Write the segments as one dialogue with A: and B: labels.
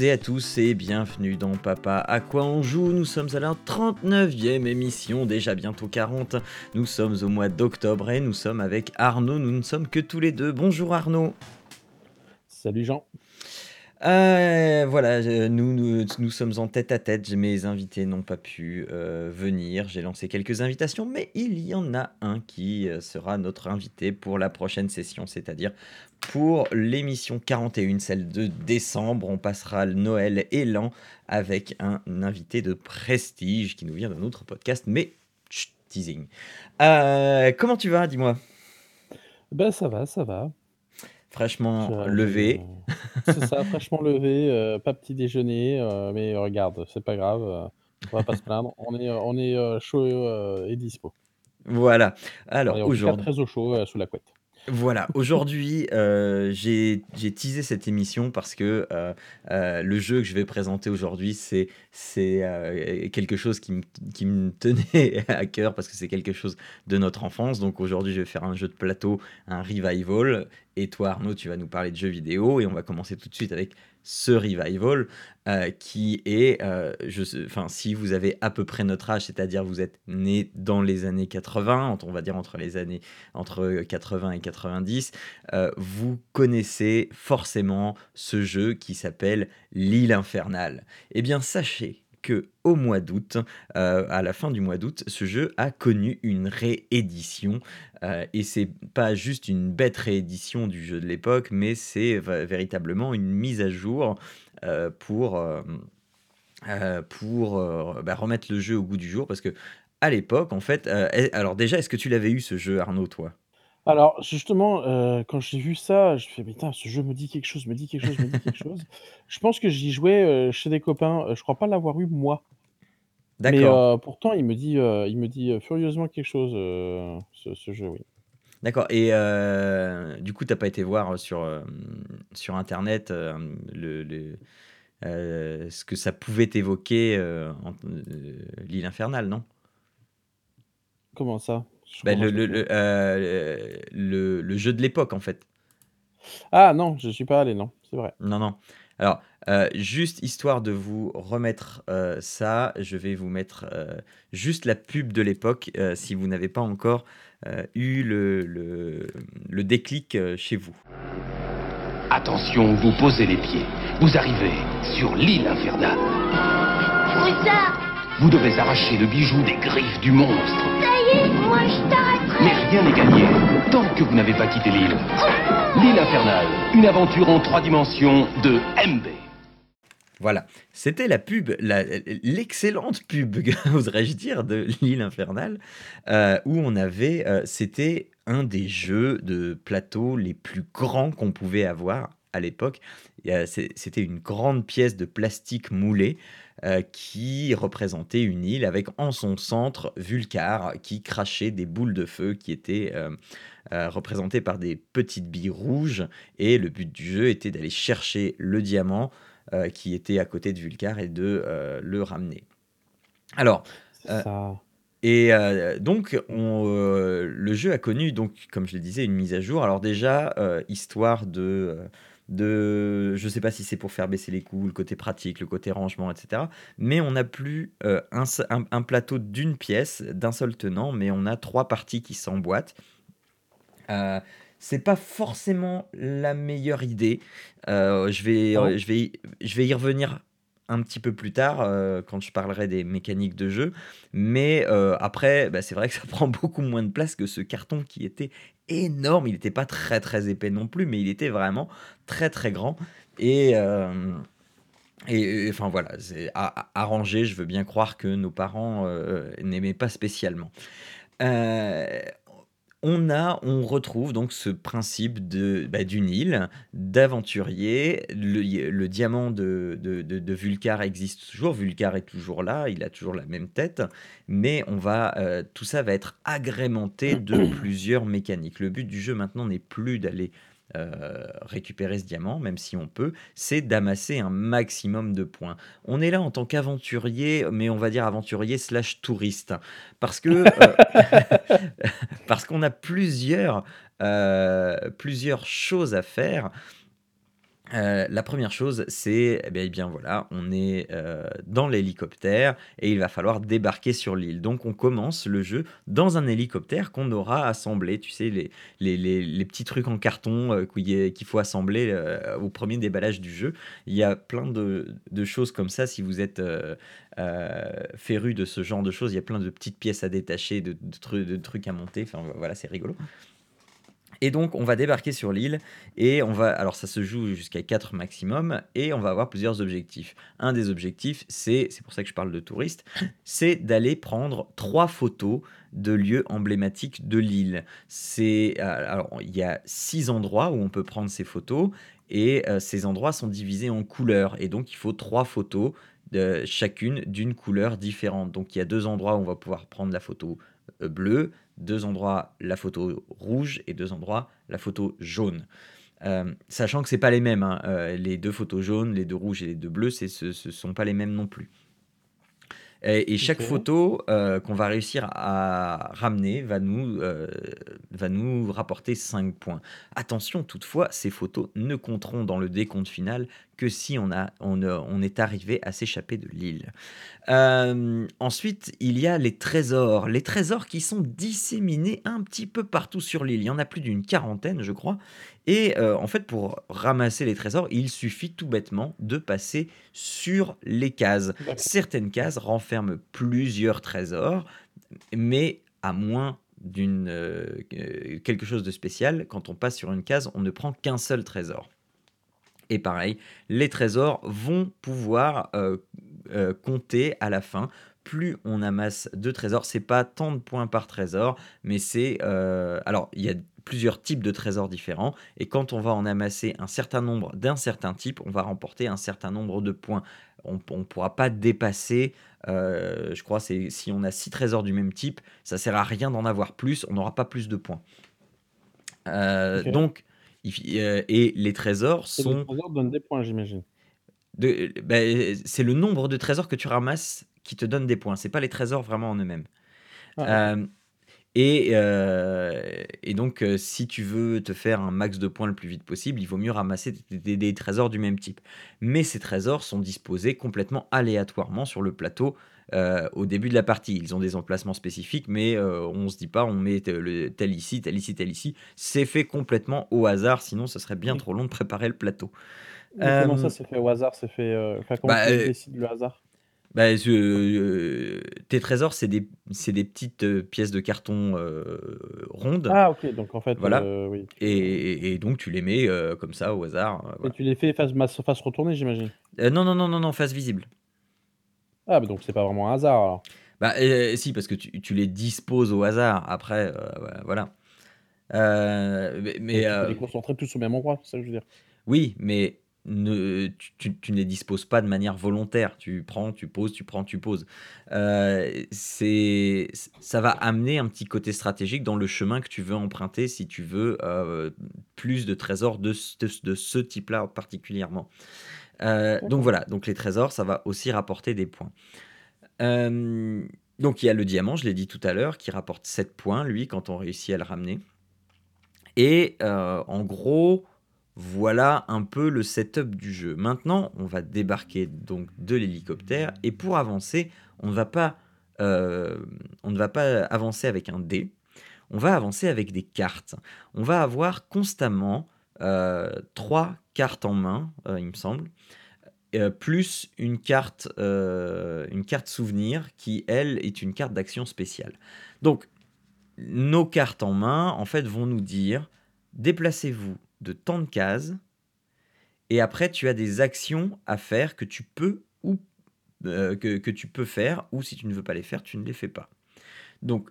A: Et à tous et bienvenue dans Papa à quoi on joue. Nous sommes à la 39e émission, déjà bientôt 40. Nous sommes au mois d'octobre et nous sommes avec Arnaud. Nous ne sommes que tous les deux. Bonjour Arnaud.
B: Salut Jean.
A: Euh, voilà, nous, nous, nous sommes en tête à tête. Mes invités n'ont pas pu euh, venir. J'ai lancé quelques invitations, mais il y en a un qui euh, sera notre invité pour la prochaine session, c'est-à-dire pour l'émission 41, celle de décembre. On passera le Noël et l'an avec un invité de prestige qui nous vient d'un autre podcast, mais chut, teasing. Comment tu vas, dis-moi?
B: Ben ça va, ça va.
A: Fraîchement
B: Je-
A: levé.
B: C'est ça, fraîchement levé, euh, pas petit déjeuner, euh, mais regarde, c'est pas grave, euh, on va pas se plaindre. On est, euh, on est euh, chaud euh, et dispo.
A: Voilà.
B: On
A: Alors
B: est en tout cas
A: aujourd'hui.
B: très au chaud euh, sous la couette.
A: Voilà, aujourd'hui, euh, j'ai teasé cette émission parce que euh, euh, le jeu que je vais présenter aujourd'hui, c'est quelque chose qui me, qui me tenait à cœur parce que c'est quelque chose de notre enfance. Donc aujourd'hui, je vais faire un jeu de plateau, un revival. Et toi, Arnaud, tu vas nous parler de jeux vidéo et on va commencer tout de suite avec ce revival euh, qui est, euh, si vous avez à peu près notre âge, c'est-à-dire vous êtes né dans les années 80, entre- on va dire entre les années entre 80 et 90, euh, vous connaissez forcément ce jeu qui s'appelle L'île infernale. Eh bien, sachez que au mois d'août, euh, à la fin du mois d'août, ce jeu a connu une réédition. euh, et c'est pas juste une bête réédition du jeu de l'époque, mais c'est véritablement une mise à jour euh, pour, euh, pour bah, remettre le jeu au goût du jour. Parce que à l'époque, en fait, alors déjà, est-ce que tu l'avais eu ce jeu, Arnaud, toi?
B: Alors, justement, euh, quand j'ai vu ça, je fais, putain, ce jeu me dit quelque chose, me dit quelque chose, me dit quelque chose. Je pense que j'y jouais euh, chez des copains, euh, je crois pas l'avoir eu moi. Mais
A: D'accord.
B: euh, pourtant, il me dit, il me dit furieusement quelque chose, ce, ce jeu, oui.
A: D'accord. Et du coup, t'as pas été voir sur, sur Internet le, le- ce que ça pouvait évoquer en- l'île infernale, non?
B: Comment ça?
A: Bah, le, le, euh, le- le jeu de l'époque, en fait.
B: Ah non, je suis pas allé, non, c'est vrai.
A: Non, non. Alors, euh, juste histoire de vous remettre euh, ça, je vais vous mettre euh, juste la pub de l'époque euh, si vous n'avez pas encore euh, eu le, le, le déclic euh, chez vous.
C: Attention, vous posez les pieds. Vous arrivez sur l'île infernale. Vous devez arracher le bijou des griffes du monstre. Mais rien n'est gagné tant que vous n'avez pas quitté l'île. L'île infernale, une aventure en trois dimensions de MB.
A: Voilà, c'était la pub, l'excellente pub, oserais-je dire, de l'île infernale, euh, où on avait, euh, c'était un des jeux de plateau les plus grands qu'on pouvait avoir à l'époque. C'était une grande pièce de plastique moulé euh, qui représentait une île avec en son centre Vulcar qui crachait des boules de feu qui étaient euh, euh, représentées par des petites billes rouges. Et le but du jeu était d'aller chercher le diamant qui était à côté de Vulcar et de le ramener. Alors,
B: ça.
A: et euh, donc, on, euh, le jeu a connu, donc, comme je le disais, une mise à jour. Alors déjà, euh, histoire de, de... Je ne sais pas si c'est pour faire baisser les coûts, le côté pratique, le côté rangement, etc. Mais on n'a plus euh, un, se- un- un plateau d'une pièce, d'un seul tenant, mais on a trois parties qui s'emboîtent. Euh, c'est pas forcément la meilleure idée. Euh, je, vais,
B: bon
A: je, vais, je vais y revenir un petit peu plus tard euh, quand je parlerai des mécaniques de jeu. Mais euh, après, bah, c'est vrai que ça prend beaucoup moins de place que ce carton qui était énorme. Il n'était pas très très épais non plus, mais il était vraiment très très grand. Et, euh, et, enfin voilà, c'est ranger, je veux bien croire que nos parents n'aimaient pas spécialement. On a, on retrouve donc ce principe de, bah, d'une île, d'aventurier. Le, le diamant de, de, de, Vulcar existe toujours. Vulcar est toujours là, il a toujours la même tête. Mais on va, euh, tout ça va être agrémenté de plusieurs mécaniques. Le but du jeu maintenant n'est plus d'aller euh, récupérer ce diamant, même si on peut, c'est d'amasser un maximum de points. On est là en tant qu'aventurier, mais on va dire aventurier slash touriste, parce que euh, parce qu'on a plusieurs euh, plusieurs choses à faire. Euh, la première chose, c'est, eh bien, eh bien, voilà, on est euh, dans l'hélicoptère et il va falloir débarquer sur l'île. Donc on commence le jeu dans un hélicoptère qu'on aura assemblé, tu sais, les, les, les, petits trucs en carton euh, qu'il faut assembler au premier déballage du jeu. Il y a plein de, de choses comme ça, si vous êtes féru de ce genre de choses, il y a plein de petites pièces à détacher, de, de trucs à monter, enfin voilà, c'est rigolo. Et donc, on va débarquer sur l'île et on va. Alors, ça se joue jusqu'à 4 maximum et on va avoir plusieurs objectifs. Un des objectifs, c'est, c'est pour ça que je parle de touristes, c'est d'aller prendre trois photos de lieux emblématiques de l'île. C'est, euh, alors, il y a six endroits où on peut prendre ces photos et euh, ces endroits sont divisés en couleurs. Et donc, il faut trois photos, de, chacune d'une couleur différente. Donc, il y a deux endroits où on va pouvoir prendre la photo euh, bleue, deux endroits la photo rouge et deux endroits la photo jaune. Euh, sachant que c'est pas les mêmes, hein. euh, les deux photos jaunes, les deux rouges et les deux bleus, ce ne sont pas les mêmes non plus. Et, chaque photo euh, qu'on va réussir à ramener va nous, va nous rapporter 5 points. Attention toutefois, ces photos ne compteront dans le décompte final que si on, a, on, on est arrivé à s'échapper de l'île. Euh, ensuite, il y a les trésors. Les trésors qui sont disséminés un petit peu partout sur l'île. Il y en a plus d'une quarantaine, je crois. Et euh, en fait, pour ramasser les trésors, il suffit tout bêtement de passer sur les cases. Certaines cases renferment plusieurs trésors, mais à moins d'une euh, quelque chose de spécial, quand on passe sur une case, on ne prend qu'un seul trésor. Et pareil, les trésors vont pouvoir euh, euh, compter à la fin. Plus on amasse de trésors, c'est pas tant de points par trésor, mais c'est alors alors il y a plusieurs types de trésors différents et quand on va en amasser un certain nombre d'un certain type, on va remporter un certain nombre de points. On ne pourra pas dépasser, euh, je crois, c'est si on a six trésors du même type, ça sert à rien d'en avoir plus, on n'aura pas plus de points. Donc euh, et les trésors sont.
B: les trésors donnent des points, j'imagine.
A: Bah, c'est le nombre de trésors que tu ramasses qui te donne des points. C'est pas les trésors vraiment en eux-mêmes. Ah, euh, et, euh, et, donc, si tu veux te faire un max de points le plus vite possible, il vaut mieux ramasser des, trésors du même type. Mais ces trésors sont disposés complètement aléatoirement sur le plateau euh, au début de la partie. Ils ont des emplacements spécifiques, mais euh, on se dit pas, on met le, tel ici, tel ici, tel ici. C'est fait complètement au hasard, sinon ce serait bien trop long de préparer le plateau.
B: comment ça, euh, c'est fait au hasard? C'est fait. Enfin, comment bah, tu décides le hasard?
A: Bah, tes trésors, c'est des, des petites pièces de carton rondes.
B: Ah, ok, donc en fait,
A: voilà. oui. Et, et, donc tu les mets comme ça au hasard.
B: Et tu les fais face, face retournée, j'imagine
A: Non, non, non, non, non, face visible.
B: Ah, mais donc c'est pas vraiment un hasard alors.
A: Bah, si, parce que tu, tu les disposes au hasard. Après, euh, voilà. Euh, mais, mais,
B: tu peux les concentrer tous au même endroit, c'est ça que je veux dire.
A: oui, mais ne, tu, tu ne les disposes pas de manière volontaire. Tu prends, tu poses, tu prends, tu poses. Euh, c'est, ça va amener un petit côté stratégique dans le chemin que tu veux emprunter si tu veux plus de trésors de, de, de ce type-là particulièrement. Euh, donc voilà, donc les trésors, ça va aussi rapporter des points. Euh, donc il y a le diamant, je l'ai dit tout à l'heure, qui rapporte 7 points, lui, quand on réussit à le ramener. Et euh, en gros, voilà un peu le setup du jeu. Maintenant, on va débarquer donc de l'hélicoptère, et pour avancer, on ne va pas, on ne va pas avancer avec un dé, on va avancer avec des cartes. On va avoir constamment trois cartes en main, il me semble. Euh, plus une carte, euh, une carte souvenir qui, elle, est une carte d'action spéciale. Donc, nos cartes en main, en fait, vont nous dire déplacez-vous de tant de cases, et après, tu as des actions à faire que tu peux ou euh, que, que, tu peux faire, ou si tu ne veux pas les faire, tu ne les fais pas. Donc,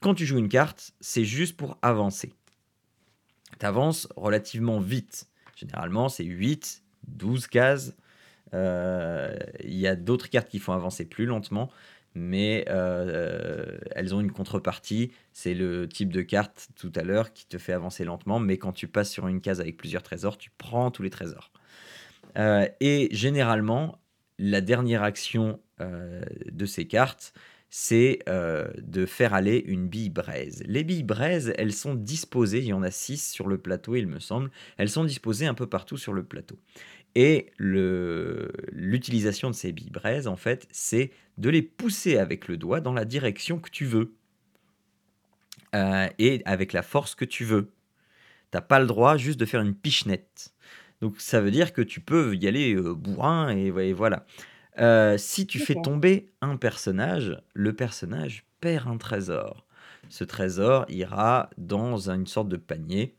A: quand tu joues une carte, c'est juste pour avancer. Tu avances relativement vite. Généralement, c'est 8, 12 cases. Euh, il y a d'autres cartes qui font avancer plus lentement, mais euh, elles ont une contrepartie. C'est le type de carte tout à l'heure qui te fait avancer lentement, mais quand tu passes sur une case avec plusieurs trésors, tu prends tous les trésors. Euh, et généralement, la dernière action de ces cartes, c'est de faire aller une bille braise. Les billes braises, elles sont disposées, il y en a 6 sur le plateau, il me semble, elles sont disposées un peu partout sur le plateau. Et l'utilisation de ces billes braises, en fait, c'est de les pousser avec le doigt dans la direction que tu veux. Euh, et avec la force que tu veux. T'as pas le droit juste de faire une pichenette. Donc ça veut dire que tu peux y aller euh, bourrin et, voilà. Euh, si tu fais tomber un personnage, le personnage perd un trésor. Ce trésor ira dans une sorte de panier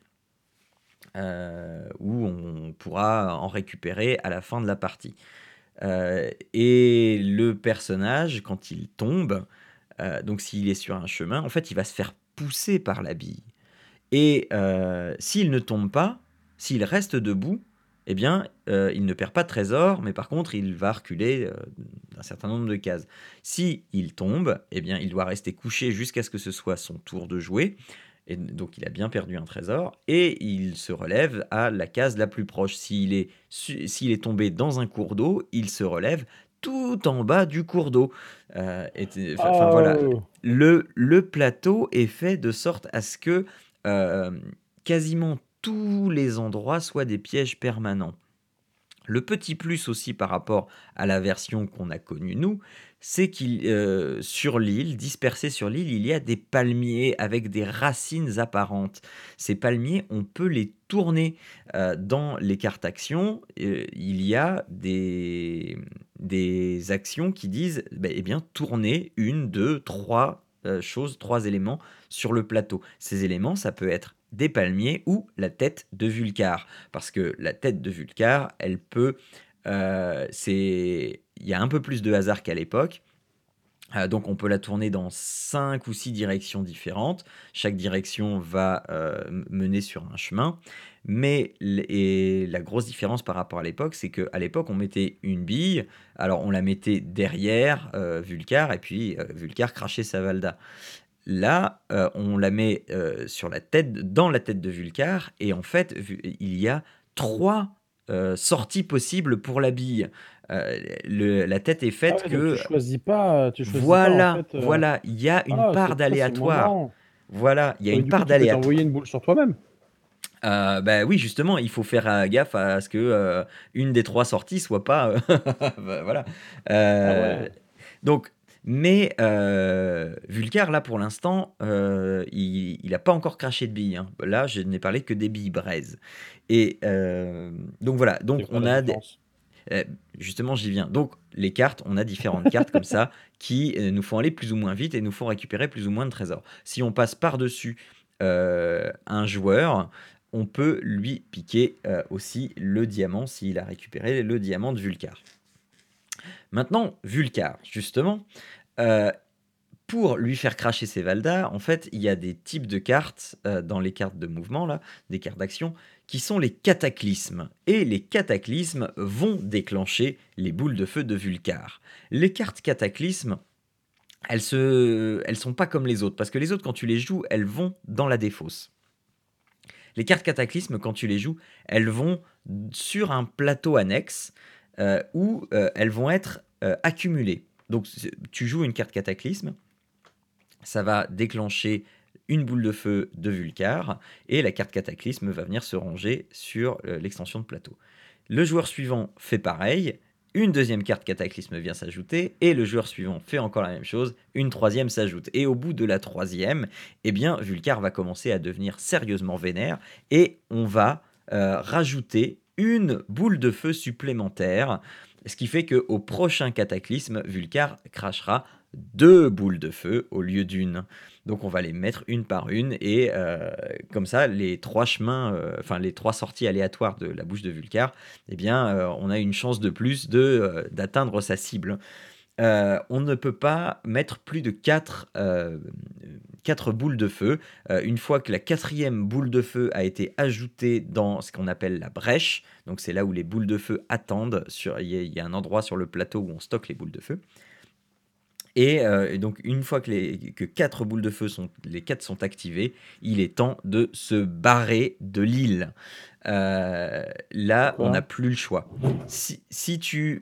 A: euh, où on pourra en récupérer à la fin de la partie. Euh, et le personnage, quand il tombe, euh, donc s'il est sur un chemin, en fait, il va se faire pousser par la bille. Et s'il ne tombe pas, s'il reste debout, eh bien, il ne perd pas de trésor, mais par contre, il va reculer d'un certain nombre de cases. Si il tombe, eh bien, il doit rester couché jusqu'à ce que ce soit son tour de jouer. Et donc il a bien perdu un trésor et il se relève à la case la plus proche. S'il est, s'il est tombé dans un cours d'eau, il se relève tout en bas du cours d'eau. Euh, enfin voilà, oh. le, le plateau est fait de sorte à ce que euh, quasiment tous les endroits soient des pièges permanents. Le petit plus aussi par rapport à la version qu'on a connue nous, c'est qu'il euh, sur l'île, dispersé sur l'île, il y a des palmiers avec des racines apparentes. Ces palmiers, on peut les tourner euh, dans les cartes actions. Euh, il y a des, actions qui disent, bah, eh bien, tourner une, deux, trois choses, trois éléments sur le plateau. Ces éléments, ça peut être des palmiers ou la tête de Vulcar. Parce que la tête de Vulcar, elle peut... c'est il y a un peu plus de hasard qu'à l'époque. Euh, donc on peut la tourner dans 5 ou 6 directions différentes. Chaque direction va euh, mener sur un chemin. Mais et la grosse différence par rapport à l'époque, c'est qu'à l'époque, on mettait une bille. Alors on la mettait derrière euh, Vulcar, et puis Vulcar crachait sa Valda. Là, on la met sur la tête, dans la tête de Vulcar, et en fait, il y a trois sorties possibles pour la bille. Euh, la tête est faite ah que.
B: Tu choisis pas. Tu choisis
A: voilà, pas, euh, voilà, il y a une ah, part d'aléatoire. Voilà, il y a une part d'aléatoire. Tu
B: peux envoyer une boule sur toi-même.
A: Euh, bah oui, justement, il faut faire gaffe à ce que une des trois sorties soit pas. Bah, voilà. Ah donc, mais Vulcar, là pour l'instant, il n'a pas encore craché de billes. Hein. Là, je n'ai parlé que des billes braises. Et donc voilà, donc on a des. Euh, justement, j'y viens. Donc, les cartes, on a différentes cartes comme ça qui euh, nous font aller plus ou moins vite et nous font récupérer plus ou moins de trésors. Si on passe par-dessus euh, un joueur, on peut lui piquer aussi le diamant s'il a récupéré le diamant de Vulcar. Maintenant, Vulcar, justement, pour lui faire cracher ses Valdas, en fait, il y a des types de cartes dans les cartes de mouvement, là, des cartes d'action, qui sont les cataclysmes. Et les cataclysmes vont déclencher les boules de feu de Vulcar. Les cartes cataclysmes, elles se, elles sont pas comme les autres parce que les autres quand tu les joues, elles vont dans la défausse. Les cartes cataclysmes quand tu les joues, elles vont sur un plateau annexe euh, où euh, elles vont être euh, accumulées. Donc tu joues une carte cataclysme, ça va déclencher une boule de feu de Vulcar, et la carte Cataclysme va venir se ranger sur l'extension de plateau. Le joueur suivant fait pareil, une deuxième carte Cataclysme vient s'ajouter, et le joueur suivant fait encore la même chose, une troisième s'ajoute. Et au bout de la troisième, eh bien, Vulcar va commencer à devenir sérieusement vénère, et on va rajouter une boule de feu supplémentaire, ce qui fait qu'au prochain Cataclysme, Vulcar crachera deux boules de feu au lieu d'une. Donc on va les mettre une par une et euh, comme ça les trois chemins, euh, les trois sorties aléatoires de la bouche de Vulcar, eh bien euh, on a une chance de plus d'atteindre sa cible. On ne peut pas mettre plus de quatre quatre boules de feu. Euh, une fois que la quatrième boule de feu a été ajoutée dans ce qu'on appelle la brèche, donc c'est là où les boules de feu attendent, il y, a- il y a un endroit sur le plateau où on stocke les boules de feu. Et euh, donc une fois que, les, que quatre boules de feu sont, les quatre sont activées, il est temps de se barrer de l'île. Euh, là, on n'a plus le choix. Si, si tu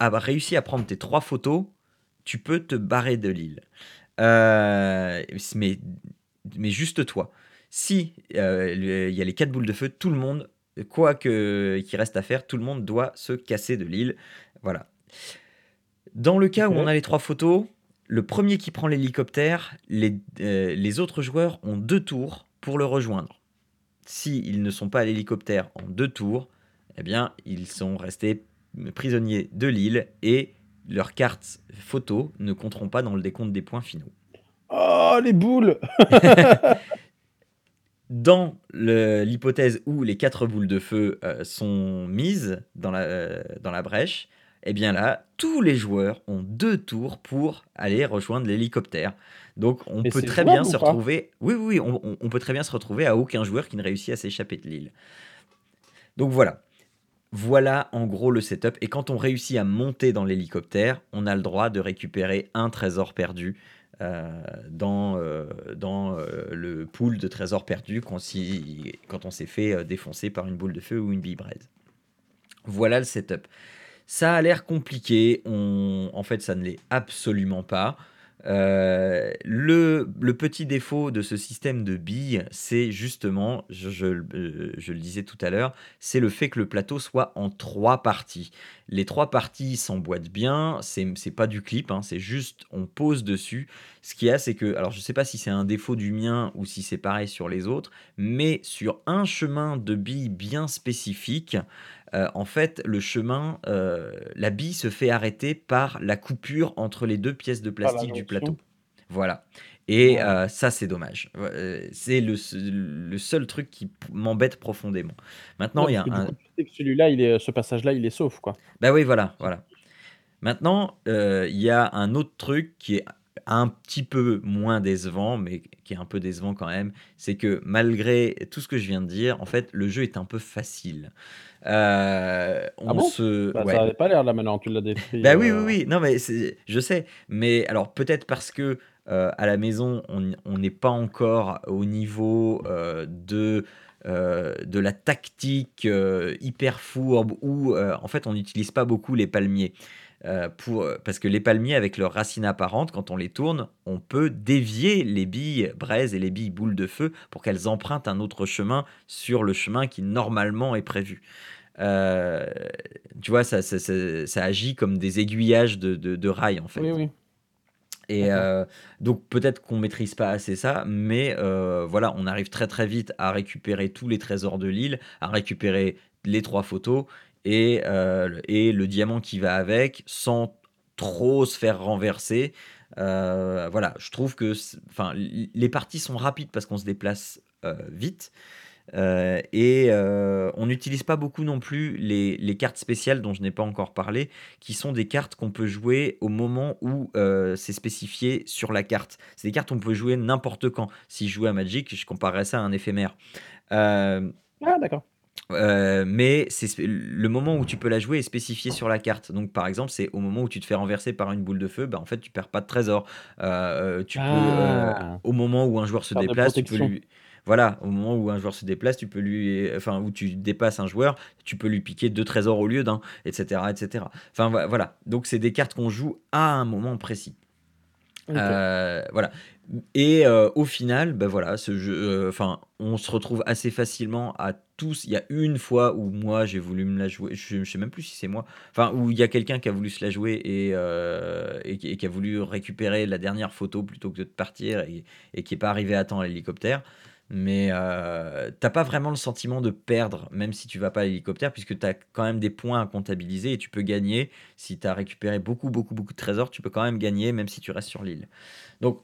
A: as réussi à prendre tes trois photos, tu peux te barrer de l'île. Euh, mais, mais juste toi. Si euh, il y a les quatre boules de feu, tout le monde, quoi que qu'il reste à faire, tout le monde doit se casser de l'île. Voilà. Dans le cas où
B: Ok.
A: on a les trois photos, le premier qui prend l'hélicoptère, les, euh, les autres joueurs ont deux tours pour le rejoindre. S'ils ne sont pas à l'hélicoptère en deux tours, eh bien, ils sont restés prisonniers de l'île et leurs cartes photos ne compteront pas dans le décompte des points finaux.
B: Oh, les boules
A: Dans le- l'hypothèse où les quatre boules de feu euh, sont mises dans la, euh, dans la brèche, eh bien là, tous les joueurs ont deux tours pour aller rejoindre l'hélicoptère. Donc on peut très bien se retrouver. Oui, oui, oui, on peut très bien se retrouver à aucun joueur qui ne réussit à s'échapper de l'île. Donc voilà. Voilà en gros le setup. Et quand on réussit à monter dans l'hélicoptère, on a le droit de récupérer un trésor perdu euh, dans, euh, dans euh, le pool de trésors perdus quand, si- quand on s'est fait défoncer par une boule de feu ou une bille braise. Voilà le setup. Ça a l'air compliqué, on... en fait ça ne l'est absolument pas. Euh, le, petit défaut de ce système de billes, c'est justement, je, je le- euh, je le disais tout à l'heure, c'est le fait que le plateau soit en trois parties. Les trois parties s'emboîtent bien, c'est pas du clip, hein, c'est juste on pose dessus. Ce qu'il y a, c'est que, alors je sais pas si c'est un défaut du mien ou si c'est pareil sur les autres, mais sur un chemin de billes bien spécifique, euh, en fait, le chemin, euh, la bille se fait arrêter par la coupure entre les deux pièces de plastique du plateau. Voilà. Et
B: Ouais.
A: euh, ça, c'est dommage. C'est le, se- le seul truc qui m'embête profondément. Maintenant, il y a un,
B: celui-là, il est, ce passage-là, il est sauf, quoi.
A: bah oui, voilà, voilà. Maintenant, il y a un autre truc qui est un petit peu moins décevant, mais qui est un peu décevant quand même, c'est que malgré tout ce que je viens de dire, en fait, le jeu est un peu facile. Euh, on
B: Ah bon
A: se,
B: Bah,
A: ouais.
B: Ça avait pas l'air là maintenant, tu l'as décrit.
A: Bah oui, oui,
B: euh,
A: oui. Non, mais je sais. Mais alors, peut-être parce que euh, à la maison, on on n'est pas encore au niveau euh, de, euh, de la tactique euh, hyper fourbe où, euh, en fait, on n'utilise pas beaucoup les palmiers. Euh, pour, parce que les palmiers, avec leurs racines apparentes, quand on les tourne, on peut dévier les billes braises et les billes boules de feu pour qu'elles empruntent un autre chemin sur le chemin qui normalement est prévu. Euh, tu vois, ça, ça, ça- ça agit comme des aiguillages de, de, de rails, en fait.
B: Oui, oui.
A: Et euh, donc peut-être qu'on maîtrise pas assez ça, mais euh, voilà, on arrive très très vite à récupérer tous les trésors de l'île, à récupérer les trois photos et, euh, et le diamant qui va avec, sans trop se faire renverser. Euh, voilà, je trouve que enfin, les parties sont rapides parce qu'on se déplace euh, vite. Et on n'utilise pas beaucoup non plus les, les cartes spéciales dont je n'ai pas encore parlé, qui sont des cartes qu'on peut jouer au moment où c'est spécifié sur la carte. C'est des cartes qu'on peut jouer n'importe quand. Si je jouais à Magic, je comparerais ça à un éphémère.
B: Ah, d'accord.
A: Euh, mais c'est le moment où tu peux la jouer est spécifié sur la carte. Donc par exemple, c'est au moment où tu te fais renverser par une boule de feu, bah, en fait tu perds pas de trésor. Euh, tu peux euh,
B: Ah.
A: au moment où un joueur se déplace, tu peux lui voilà, au moment où un joueur se déplace, tu peux lui enfin où tu dépasses un joueur, tu peux lui piquer deux trésors au lieu d'un, etc., etc. Enfin vo- voilà. Donc c'est des cartes qu'on joue à un moment précis. Euh, voilà. Et euh, au final, ben voilà, ce jeu, euh, enfin, on se retrouve assez facilement à tous. Il y a une fois où moi j'ai voulu me la jouer, je, je sais même plus si c'est moi, enfin, où il y a quelqu'un qui a voulu se la jouer et, euh, et, qui a voulu récupérer la dernière photo plutôt que de partir et, qui n'est pas arrivé à temps à l'hélicoptère. Mais euh, t'as pas vraiment le sentiment de perdre, même si tu vas pas à l'hélicoptère, puisque tu as quand même des points à comptabiliser et tu peux gagner. Si tu as récupéré beaucoup, beaucoup, beaucoup de trésors, tu peux quand même gagner, même si tu restes sur l'île. Donc,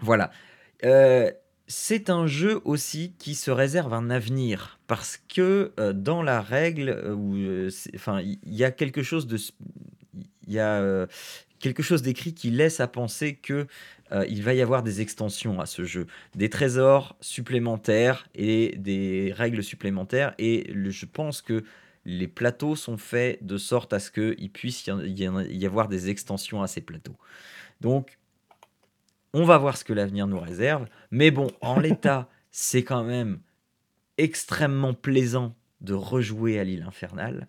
A: voilà. Euh, c'est un jeu aussi qui se réserve un avenir parce que euh, dans la règle, euh, euh, enfin, il y, a quelque chose de, il y a quelque chose d'écrit qui laisse à penser que il va y avoir des extensions à ce jeu, des trésors supplémentaires et des règles supplémentaires. Et je pense que les plateaux sont faits de sorte à ce qu'il puisse y, y avoir des extensions à ces plateaux. Donc, on va voir ce que l'avenir nous réserve. Mais bon, en l'état, c'est quand même extrêmement plaisant de rejouer à l'île infernale.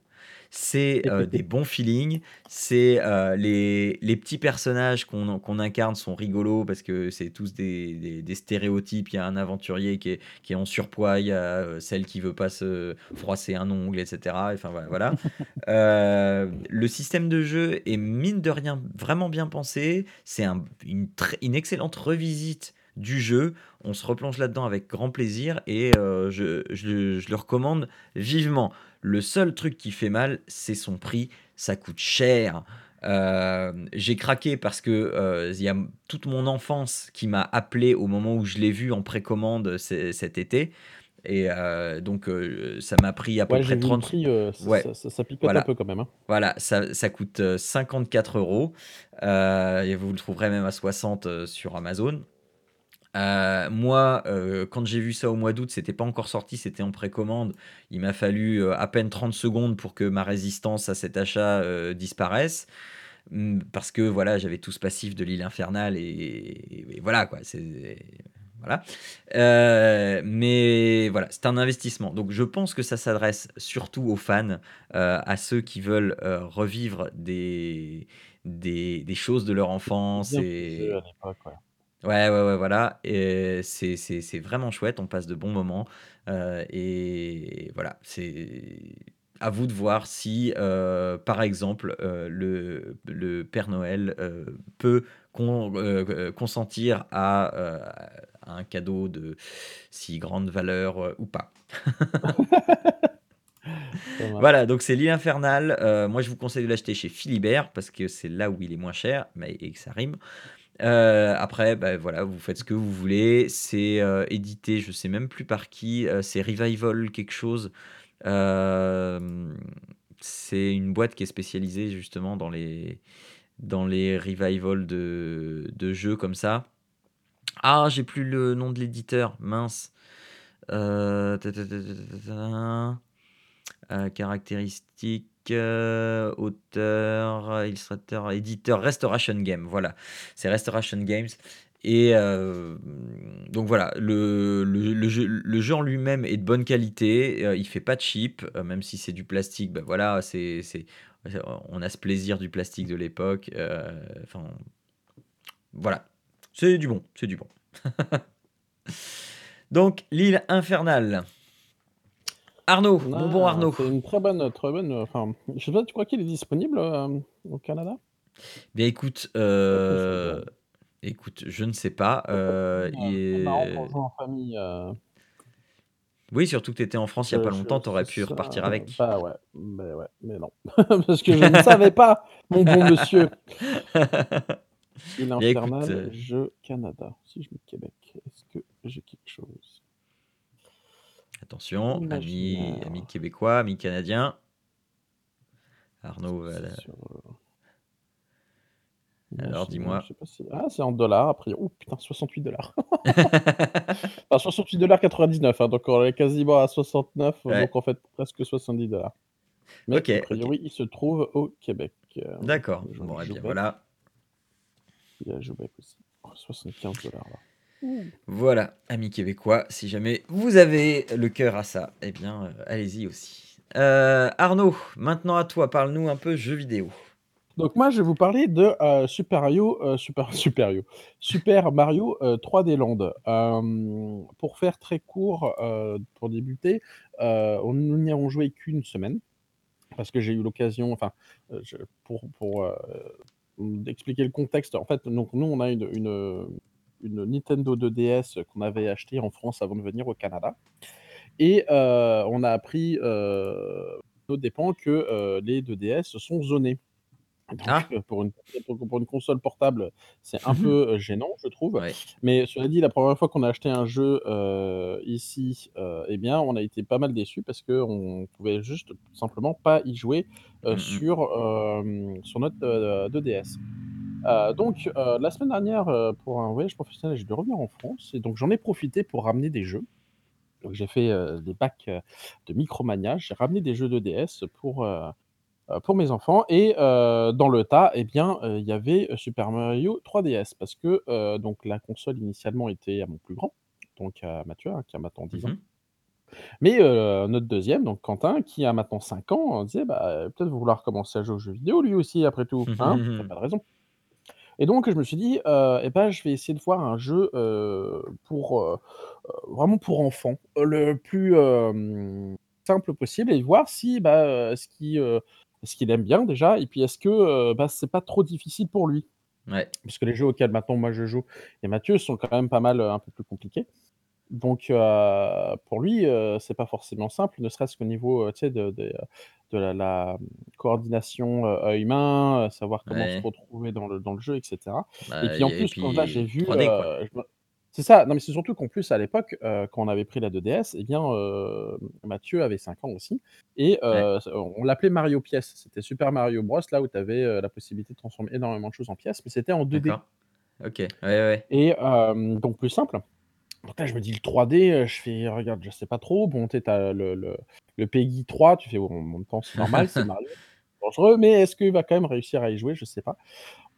A: C'est euh, des bons feelings, c'est euh, les, les petits personnages qu'on incarne sont rigolos parce que c'est tous des, des- des stéréotypes. Il y a un aventurier qui est, qui est en surpoids, il y a euh, celle qui veut pas se froisser un ongle, etc. Enfin voilà. voilà. Euh, le système de jeu est mine de rien vraiment bien pensé. C'est un- une, une excellente revisite du jeu. On se replonge là-dedans avec grand plaisir et euh, je, je- je le recommande vivement. Le seul truc qui fait mal, c'est son prix. Ça coûte cher. Euh, j'ai craqué parce que euh, il y a toute mon enfance qui m'a appelé au moment où je l'ai vu en précommande cet été. Et euh, donc, ça m'a pris à peu
B: Ouais,
A: près
B: vu le
A: 30,
B: prix, ça,
A: Ouais.
B: ça- ça- ça picote
A: Voilà.
B: un peu quand même. hein.
A: voilà, ça, coûte euh, 54 euros. Et vous le trouverez même à 60 euh, sur Amazon. Euh, moi, euh, quand j'ai vu ça au mois d'août, c'était pas encore sorti, c'était en précommande. Il m'a fallu euh, à peine 30 secondes pour que ma résistance à cet achat disparaisse. Mm, Parce que voilà, j'avais tout ce passif de l'île infernale et, et- et voilà quoi. C'est voilà. Mais voilà, c'est un investissement. Donc je pense que ça s'adresse surtout aux fans, à ceux qui veulent revivre des, des, des choses de leur enfance.
B: Bien
A: Et...
B: ouais.
A: Ouais, ouais, voilà. Et c'est c'est- c'est vraiment chouette, on passe de bons moments. euh, et voilà, c'est à vous de voir si, euh, par exemple, euh, le, le Père Noël peut con- consentir à, à un cadeau de si grande valeur ou pas. Voilà, donc c'est l'île infernale. Moi, je vous conseille de l'acheter chez Philibert parce que c'est là où il est moins cher mais, et que ça rime. Euh, après, bah, voilà, vous faites ce que vous voulez. C'est euh, édité, je sais même plus par qui. euh, c'est Revival quelque chose. Euh, c'est une boîte qui est spécialisée justement dans les dans les revivals de, de jeux comme ça. Ah, j'ai plus le nom de l'éditeur, mince. Euh, caractéristiques, auteur, euh, illustrateur, éditeur, Restoration Game. Voilà, c'est Restoration Games. Et euh, donc voilà, le, le, le jeu, en lui-même est de bonne qualité. euh, il fait pas de cheap, euh, même si c'est du plastique. Ben voilà, c'est, on a ce plaisir du plastique de l'époque. Enfin, voilà, c'est du bon, c'est du bon. donc l'île infernale. Arnaud, mon bon
B: Ah,
A: Arnaud.
B: C'est une très bonne, très bonne. euh, Enfin, je sais pas, tu crois qu'il est disponible euh, au Canada?
A: Bien écoute, euh, écoute, je ne sais pas. euh,
B: Ah,
A: il est-
B: en famille.
A: Oui, surtout que tu étais en France il n'y a
B: je-
A: pas
B: je-
A: longtemps, tu aurais pu repartir avec.
B: Bah ouais, mais ouais, mais non. Parce que je ne savais pas, mon bon monsieur. Il
A: écoute,
B: infernal,
A: euh,
B: jeu Canada. Si je mets Québec, est-ce que j'ai quelque chose?
A: Attention, amis,
B: Imaginaire.
A: amis québécois, amis canadiens. Arnaud, va
B: C'est
A: la-
B: sur, euh,
A: Alors,
B: imaginaire,
A: dis-moi.
B: je sais pas si- Ah, c'est en dollars, après. Oh putain, 68 dollars. Enfin, 68 dollars 99, hein, donc on est quasiment à 69,
A: Ouais.
B: donc en fait presque 70 dollars. Mais
A: Ok,
B: a
A: ok.
B: priori, il se trouve au Québec. Euh,
A: D'accord.
B: je-
A: Bon, eh bien voilà.
B: Il y a Québec aussi. Oh, 75 dollars là.
A: Voilà, amis québécois, si jamais vous avez le cœur à ça, eh bien, euh, allez-y aussi. Euh, Arnaud, maintenant à toi, parle-nous un peu jeux vidéo.
B: Donc moi, je vais vous parler de euh, Super Mario, Super, Super Super Mario euh, 3D Land. Pour faire très court, pour débuter, on nous n'y avons joué qu'une semaine parce que j'ai eu l'occasion, enfin, pour pour expliquer le contexte. En fait, nous, on a une, une Nintendo 2DS qu'on avait achetée en France avant de venir au Canada, et euh, on a appris euh, nos dépens que euh, les 2DS sont zonés. Donc
A: Ah!
B: heu, pour une pour pour une console portable, c'est un peu, heu, gênant, je trouve.
A: Ouais.
B: Mais cela dit, la première fois qu'on a acheté un jeu, ici, et bien, on a été pas mal déçus parce qu'on pouvait juste simplement pas y jouer, heu,
A: Mmh mh.
B: sur, sur notre, heu, 2DS. Heu, donc heu, la semaine dernière, heu, pour un voyage professionnel, j'ai dû revenir en France et donc j'en ai profité pour ramener des jeux. Donc j'ai fait, des packs, de Micromania. J'ai ramené des jeux 2DS pour, heu heu, pour mes enfants et dans le tas, et bien, il y avait, Super Mario 3DS parce que, donc la console initialement était à mon plus grand, donc à Mathieu, hein, qui a maintenant 10
A: Mmh
B: ans.
A: mh.
B: Mais notre 2e, donc Quentin, qui a maintenant 5 ans, disait: «Bah, peut-être vouloir commencer à jouer aux jeux vidéo lui aussi après tout, hein? A pas de raison». Et donc je me suis dit, heu, et bah, je vais essayer de voir un jeu, heu, pour, heu heu, vraiment pour enfants, le plus, hem, simple possible et voir si, bah, heu, est-ce qu'il, heu, est-ce qu'il aime bien déjà et puis est-ce que, heu, bah, c'est pas trop difficile pour lui?
A: Ouais.
B: Puisque les jeux auxquels maintenant moi je joue et Mathieu sont quand même pas mal, heu, un peu plus compliqués. Donc heu, pour lui, heu, c'est pas forcément simple, ne serait-ce qu'au niveau, heu, tu sais, de des, heu, de la la, mmh, coordination, heu, œil-main, heu, savoir comment se
A: Ouais.
B: retrouver dans le dans le jeu et cetera. Et
A: Bah
B: puis en
A: et
B: plus, quand là j'ai
A: puis
B: vu,
A: 3D quoi.
B: heu, je me c'est ça, non mais c'est surtout qu'en plus à l'époque, heu, quand on avait pris la 2DS et bien, heu, Mathieu avait 5 ans aussi et
A: Ouais.
B: heu, ce on on l'appelait Mario Pièce. C'était Super Mario Bros là où tu avais, heu, la possibilité de transformer énormément de choses en pièces, mais c'était en 2D.
A: D'accord. OK. Ouais, ouais, ouais.
B: Et hem, donc plus simple. Donc là je me dis: «Le 3D», heu, je fais: «Regarde, je sais pas trop». Bon, tu as le le le PEGI 3, tu fais: «Bon, en même temps, c'est normal, c'est dangereux, mais est-ce qu'il va quand même réussir à y jouer? Je sais pas».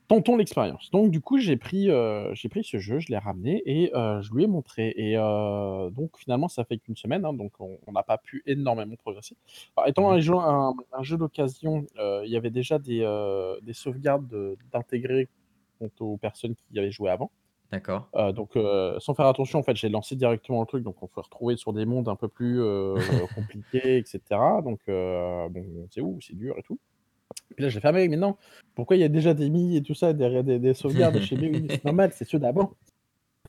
B: Tentons l'expérience. Donc du coup, j'ai pris, j'ai pris ce jeu, je l'ai ramené et heu, je lui ai montré et donc finalement ça fait qu'1 semaine, hein, donc on n'a pas pu énormément progresser. Alors étant
A: Mmh
B: un
A: mh.
B: jeu un un jeu d'occasion, il y avait déjà des, des sauvegardes de d'intégrer quant aux personnes qui y avaient joué avant.
A: D'accord.
B: Heu, donc heu, sans faire attention, en fait, j'ai lancé directement le truc, donc on se retrouver sur des mondes un peu plus, heu, compliqués et cetera. Donc bon, c'est ouf, c'est dur et tout. Puis là, j'ai fait: «Ah mais non, pourquoi il y a déjà des mi et tout ça derrière des des sauvegardes?» fais: «Mais oui, c'est normal, c'est ceux d'avant».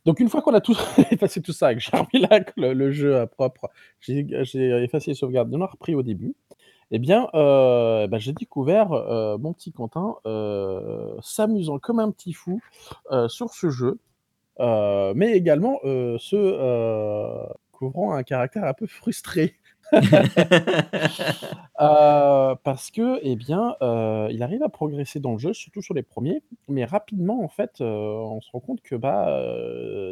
B: Donc une fois qu'on a tous effacé tout ça et que j'ai remis là que le le jeu à propre, j'ai effacé les sauvegardes, on a repris au début et bien, bah, j'ai découvert, mon petit Quentin, s'amusant comme un petit fou, sur ce jeu, mais également, se, heu, couvrant un caractère un peu frustré. Parce que, et bien, il arrive à progresser dans le jeu, surtout sur les 1ers, mais rapidement en fait, on se rend compte que, bah,